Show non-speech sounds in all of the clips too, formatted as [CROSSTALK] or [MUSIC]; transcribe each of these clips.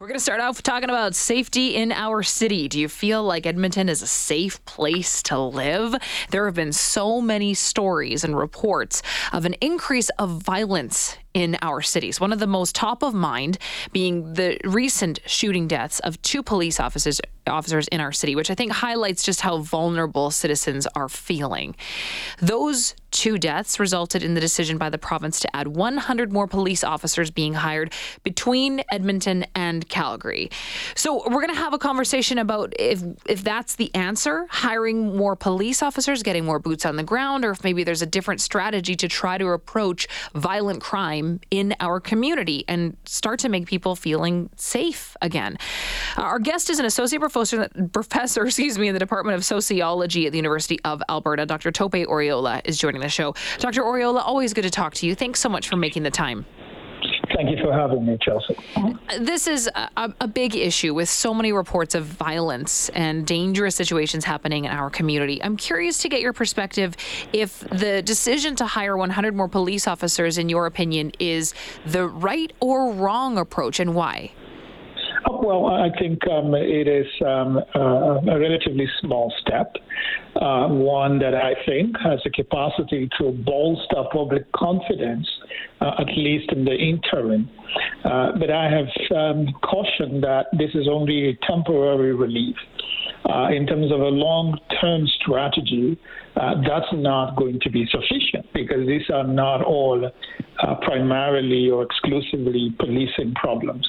We're going to start off talking about safety in our city. Do you feel like Edmonton is a safe place to live? There have been so many stories and reports of an increase of violence in our cities. One of the most top of mind being the recent shooting deaths of two police officers officers in our city, which I think highlights just how vulnerable citizens are feeling. Those two deaths resulted in the decision by the province to add 100 more police officers being hired between Edmonton and Calgary. So we're going to have a conversation about if if that's the answer, hiring more police officers, getting more boots on the ground, or if maybe there's a different strategy to try to approach violent crime in our community and start to make people feeling safe again. Our guest is an associate professor, professor, excuse me, in the Department of Sociology at the University of Alberta. Dr. Tope Oriola is joining the show. Dr. Oriola, always good to talk to you. Thanks so much for making the time. Thank you for having me, Chelsea. This is a, a, big issue with so many reports of violence and dangerous situations happening in our community. I'm curious to get your perspective if the decision to hire 100 more police officers, in your opinion, is the right or wrong approach and why. Well, I think um, it is um, uh, a relatively small step, uh, one that I think has the capacity to bolster public confidence, uh, at least in the interim. Uh, but I have um, cautioned that this is only a temporary relief. Uh, in terms of a long term strategy, uh, that's not going to be sufficient because these are not all uh, primarily or exclusively policing problems.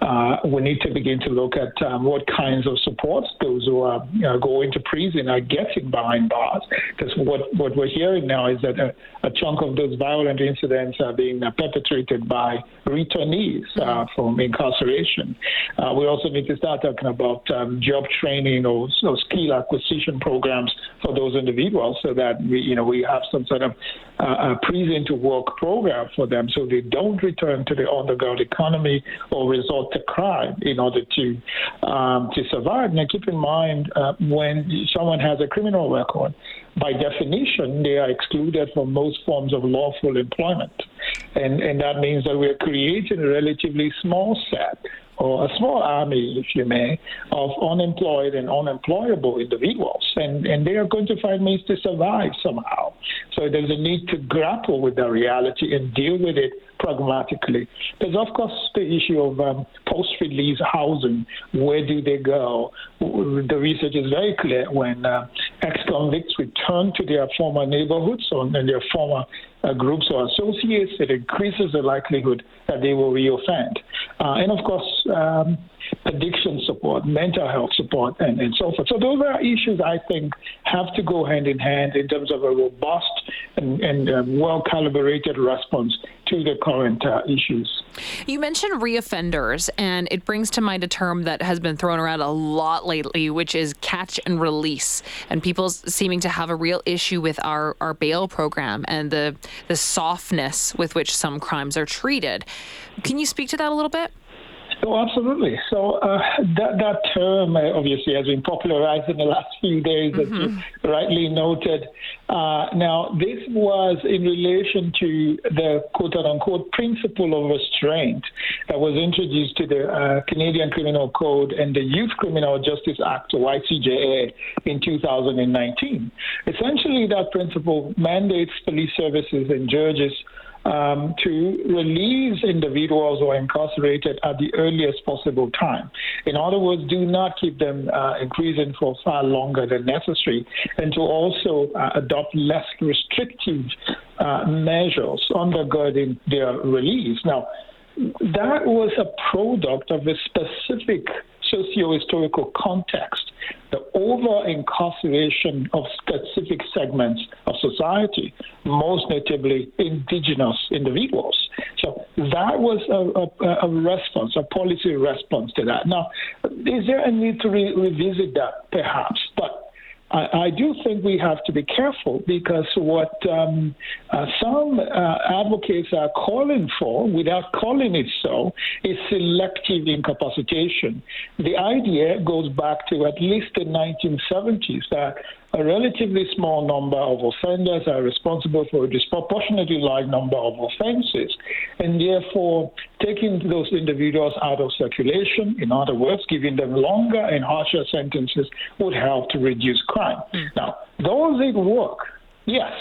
Uh, we need to begin to look at um, what kinds of supports those who are you know, going to prison are getting behind bars. Because what, what we're hearing now is that a, a chunk of those violent incidents are being perpetrated by returnees uh, from incarceration. Uh, we also need to start talking about um, job training or, or skill acquisition programs for those individuals so that we, you know, we have some sort of uh, prison to work program for them so they don't return to the underground economy or resort to crime in order to um, to survive. Now, keep in mind uh, when someone has a criminal record, by definition, they are excluded from most forms of lawful employment. And, and that means that we're creating a relatively small set or a small army, if you may, of unemployed and unemployable individuals. And, and they are going to find means to survive somehow. So there's a need to grapple with the reality and deal with it pragmatically. There's, of course, the issue of um, post release housing. Where do they go? The research is very clear when uh, ex convicts return to their former neighborhoods or their former uh, groups or associates, it increases the likelihood that they will reoffend. Uh, and of course, um, addiction support, mental health support, and, and so forth. So those are issues I think have to go hand in hand in terms of a robust and, and um, well calibrated response to the current uh, issues. You mentioned reoffenders, and it brings to mind a term that has been thrown around a lot lately, which is catch and release, and people seeming to have a real issue with our, our bail program and the the softness with which some crimes are treated. Can you speak to that a little bit? Oh, absolutely. So uh, that that term uh, obviously has been popularized in the [LAUGHS] last few days, mm-hmm. as you mm-hmm. rightly noted. Uh, now, this was in relation to the quote unquote principle of restraint that was introduced to the uh, Canadian Criminal Code and the Youth Criminal Justice Act, or YCJA, in 2019. Essentially, that principle mandates police services and judges um, to release individuals who are incarcerated at the earliest possible time. In other words, do not keep them uh, in prison for far longer than necessary, and to also uh, adopt less restrictive uh, measures undergirding their release. Now, that was a product of a specific socio-historical context, the over-incarceration of specific segments society, most notably indigenous individuals. So that was a, a, a response, a policy response to that. Now, is there a need to re- revisit that? Perhaps, but I, I, do think we have to be careful because what um, uh, some uh, advocates are calling for, without calling it so, is selective incapacitation. The idea goes back to at least the 1970s that a relatively small number of offenders are responsible for a disproportionately large number of offenses, and therefore taking those individuals out of circulation, in other words, giving them longer and harsher sentences, would help to reduce crime. Mm. Now, does it work? Yes,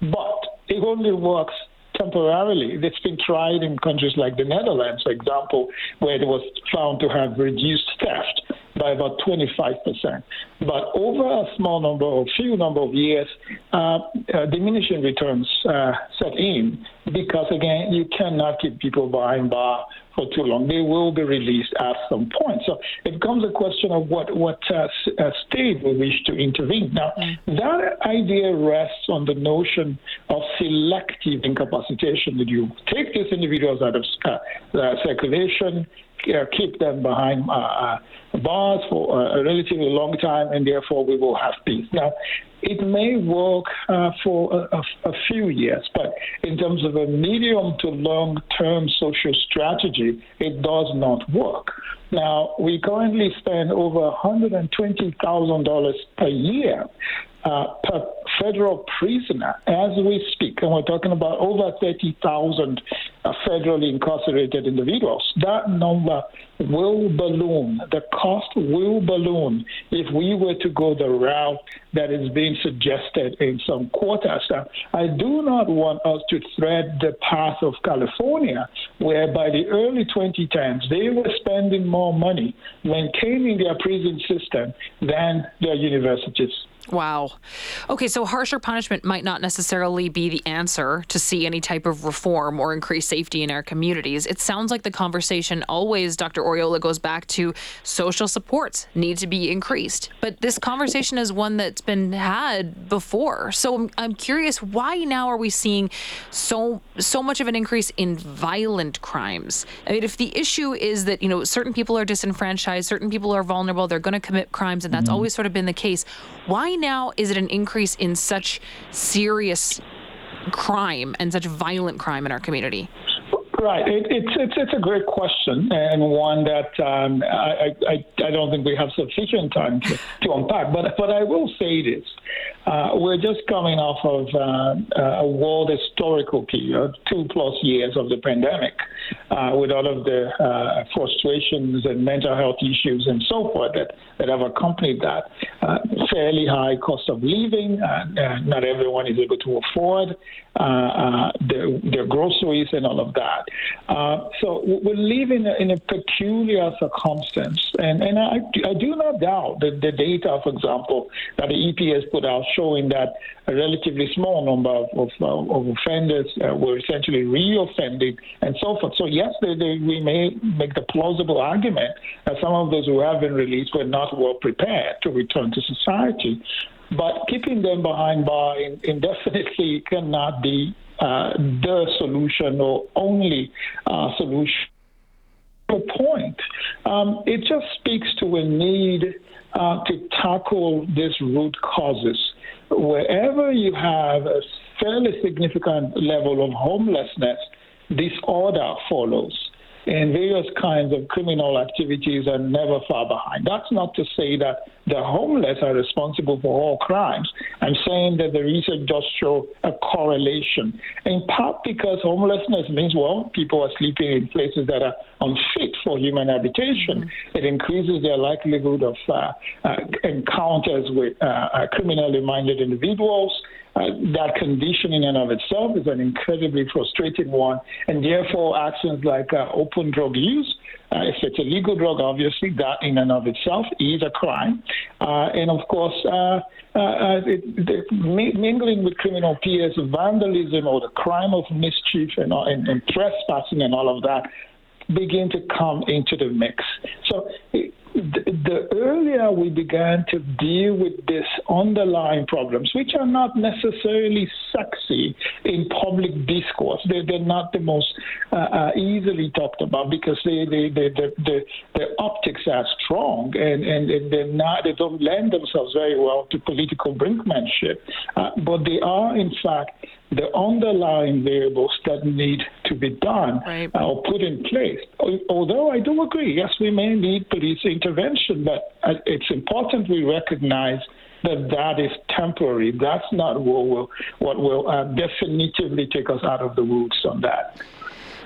but it only works temporarily. It's been tried in countries like the Netherlands, for example, where it was found to have reduced theft by about 25%. But over a small number or few number of years, uh, uh, diminishing returns uh, set in because, again, you cannot keep people behind bar for too long. They will be released at some point. So it becomes a question of what, what uh, uh state we wish to intervene. Now, mm. that idea rests on the notion of selective incapacitation that you take these individuals out of uh, circulation, uh, keep them behind bars for a relatively long time, and therefore we will have peace. Now, it may work uh, for a, a, a, few years, but in terms of a medium to long term social strategy, it does not work. Now, we currently spend over $120,000 per year uh, per federal prisoner as we speak, and we're talking about over 30,000 uh, federally incarcerated individuals. That number will balloon. The cost will balloon if we were to go the route that is being suggested in some quarters. Now, I do not want us to thread the path of California, where by the early 2010s they were spending more money maintaining their prison system than their universities. Wow. Okay, so harsher punishment might not necessarily be the answer to see any type of reform or increase safety in our communities. It sounds like the conversation always, Dr. Oriola, goes back to social supports need to be increased. But this conversation is one that's been had before. So I'm, I'm curious, why now are we seeing so so much of an increase in violent crimes? I mean, if the issue is that you know certain people are disenfranchised, certain people are vulnerable, they're going to commit crimes, and that's mm-hmm. always sort of been the case. Why now is it an increase in such serious crime and such violent crime in our community? Right. It, it's, it's, it's a great question and one that um, I, I, I don't think we have sufficient time to, to unpack. But, but I will say this. Uh, we're just coming off of uh, a world historical period, two plus years of the pandemic, uh, with all of the uh, frustrations and mental health issues and so forth that, that have accompanied that. Uh, fairly high cost of living, uh, not everyone is able to afford their, their, groceries and all of that. so we're living in a peculiar circumstance, and, and I, I do not doubt that the data, for example, that the EPS put out showing that a relatively small number of, of, uh, of offenders uh, were essentially reoffending and so forth. So, yes, they, they, we may make the plausible argument that some of those who have been released were not well prepared to return to society. But keeping them behind bar indefinitely [LAUGHS] cannot be uh, the solution or only uh, solution. Point. Um, it just speaks to a need uh, to tackle these root causes. Wherever you have a fairly significant level of homelessness, disorder follows and various kinds of criminal activities are never far behind. That's not to say that the homeless are responsible for all crimes. I'm saying that the research does show a correlation, in part because homelessness means, well, people are sleeping in places that are unfit for human habitation. Mm-hmm. It increases their likelihood of uh, uh, encounters with uh, uh criminally minded individuals. Uh, that condition in and of itself is an incredibly frustrating one, and therefore actions like uh, open drug use, uh, if it's a legal drug, obviously that in and of itself is a crime, uh, and of course, uh, it, mingling with criminal peers, vandalism or the crime of mischief and, and, and trespassing and all of that begin to come into the mix. So the earlier we began to deal with these underlying problems, which are not necessarily sexy in public discourse, they're, they're not the most uh, uh, easily talked about because they, they, they, the, the, the optics are strong and, and, and they're not, they don't lend themselves very well to political brinkmanship. Uh, but they are, in fact, the underlying variables that need to be done right. Or put in place. Although I do agree, yes, we may need police intervention, but uh, it's important we recognize that that is temporary. That's not what will, what will uh, definitively take us out of the woods on that.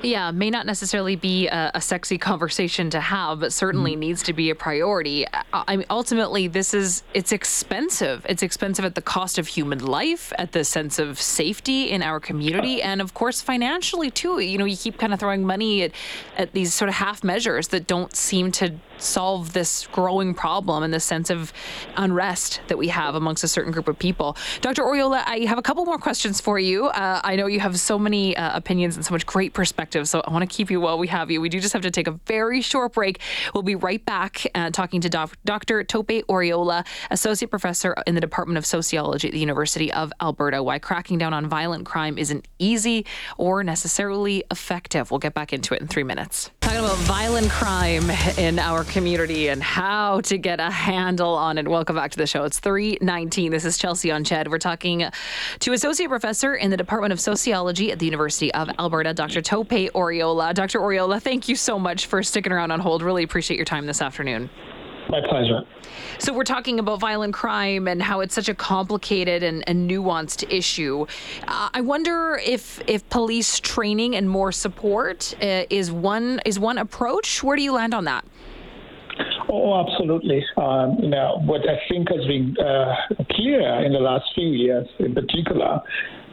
Yeah, may not necessarily be a, a sexy [LAUGHS] conversation to have, but certainly mm needs to be a priority. I mean, ultimately, this is it's expensive. It's expensive at the cost of human life, at the sense of safety in our community, and of course financially too. You know, you keep kind of throwing money at, at these sort of half measures that don't seem to solve this growing problem and the sense of unrest that we have amongst a certain group of people. Dr. Oriola, I have a couple more questions for you. Uh, I know you have so many uh, opinions and so much great perspective, so I want to keep you while we have you. We do just have to take a very short break. We'll be right back uh, talking to doc- Dr. Tope Oriola, Associate Professor in the Department of Sociology at the University of Alberta, why cracking down on violent crime isn't easy or necessarily effective. We'll get back into it in three minutes. Talking about violent crime in our community and how to get a handle on it. Welcome back to the show. It's 319. This is Chelsea on Ched. We're talking to Associate Professor in the Department of Sociology at the University of Alberta, Dr. Tope Oriola. Dr. Oriola, thank you so much for sticking around on hold. Really appreciate your time this afternoon. My pleasure. So we're talking about violent crime and how it's such a complicated and, and nuanced issue. Uh, I wonder if if police training and more support uh, is one is one approach. Where do you land on that? Oh, absolutely. Um, you know, what I think has been uh, clear in the last few years, in particular,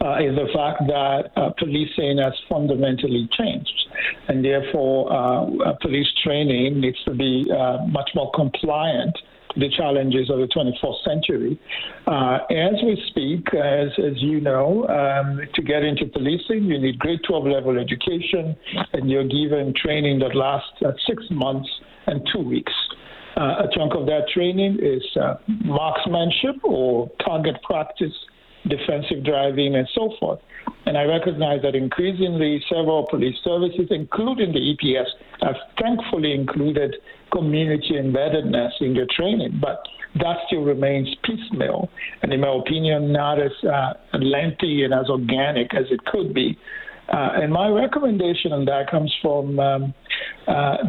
uh, is the fact that uh, policing has fundamentally changed, and therefore, uh, police training needs to be uh, much more compliant the challenges of the 21st century. Uh, as we speak, as, as you know, um, to get into policing, you need grade 12 level education, and you're given training that lasts uh, six months and two weeks. Uh, a chunk of that training is uh, marksmanship or target practice, defensive driving, and so forth. And I recognize that increasingly several police services, including the EPS, have thankfully included community embeddedness in your training, but that still remains piecemeal, and in my opinion, not as uh, lengthy and as organic as it could be. Uh, and my recommendation on that comes from um,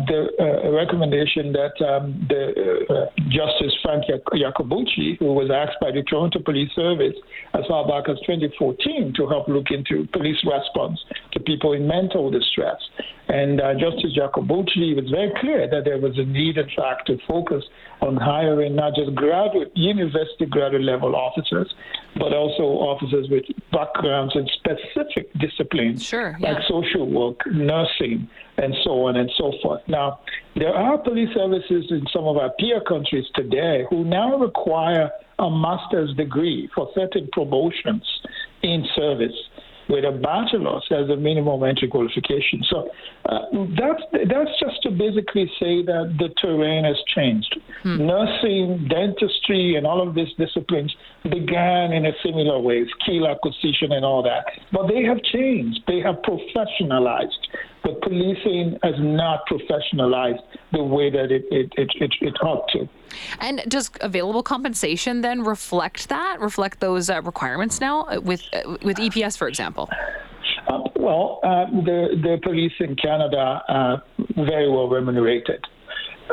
the uh, recommendation that um, the uh, Justice Frank Iacobucci, who was asked by the Toronto Police Service as far back as 2014 to help look into police response to people in mental distress. And uh, Justice Iacobucci was very clear that there was a need, in fact, to focus on hiring not just graduate, university graduate level officers, but also officers with backgrounds in specific disciplines sure, yeah. like social work, nursing, and so on and so forth. Now, there are police services in some of our peer countries today who now require a master's degree for certain promotions in service with a bachelor's as a minimum entry qualification. So uh, that's that's just to basically say that the terrain has changed. Hmm. Nursing, dentistry, and all of these disciplines began in a similar way, skill acquisition and all that, but they have changed. They have professionalized. But policing has not professionalized the way that it, it, it, it, it ought to. And does available compensation then reflect that, reflect those uh, requirements now uh, with uh, with EPS, for example? Uh, well, uh, the the police in Canada are very well remunerated.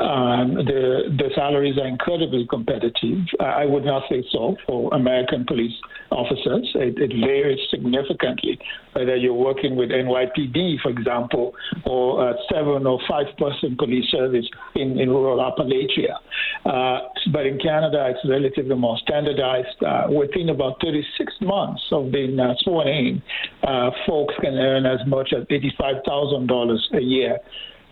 Um, the the salaries are incredibly competitive. I would not say so for American police officers. It, it, varies significantly whether you're working with NYPD, for example, or a seven or five person police service in, in rural Appalachia. Uh, but in Canada, it's relatively more standardized. Uh, within about 36 months of being uh, sworn in, uh, folks can earn as much as $85,000 a year.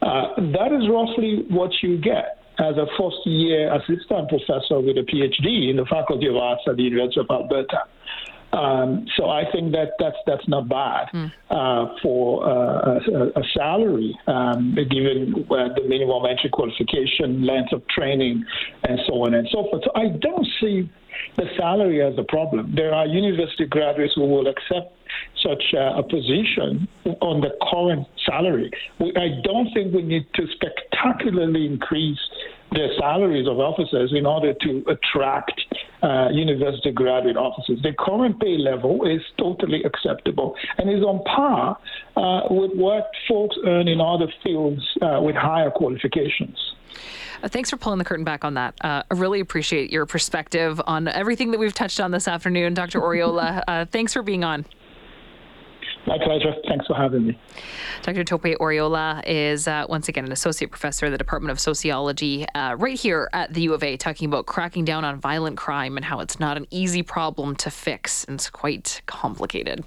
Uh, that is roughly what you get as a first year assistant professor with a PhD in the Faculty of Arts at the University of Alberta. Um, so I think that that's that's not bad mm. uh, for uh, a, a, salary, um, given uh, the minimum entry qualification, length of training, and so on and so forth. So I don't see the salary as a problem. There are university graduates who will accept such uh, a position on the current salary. We, I don't think we need to spectacularly increase the salaries of officers in order to attract uh, university graduate officers. The current pay level is totally acceptable and is on par uh, with what folks earn in other fields uh, with higher qualifications. Uh, thanks for pulling the curtain back on that. Uh, I really appreciate your perspective on everything that we've touched on this afternoon, Dr. Oriola. [LAUGHS] Uh, thanks for being on. My pleasure. Thanks for having me. Dr. Tope Oriola is uh, once again an associate professor at the Department of Sociology uh, right here at the U of A, talking about cracking down on violent crime and how it's not an easy problem to fix and it's quite complicated.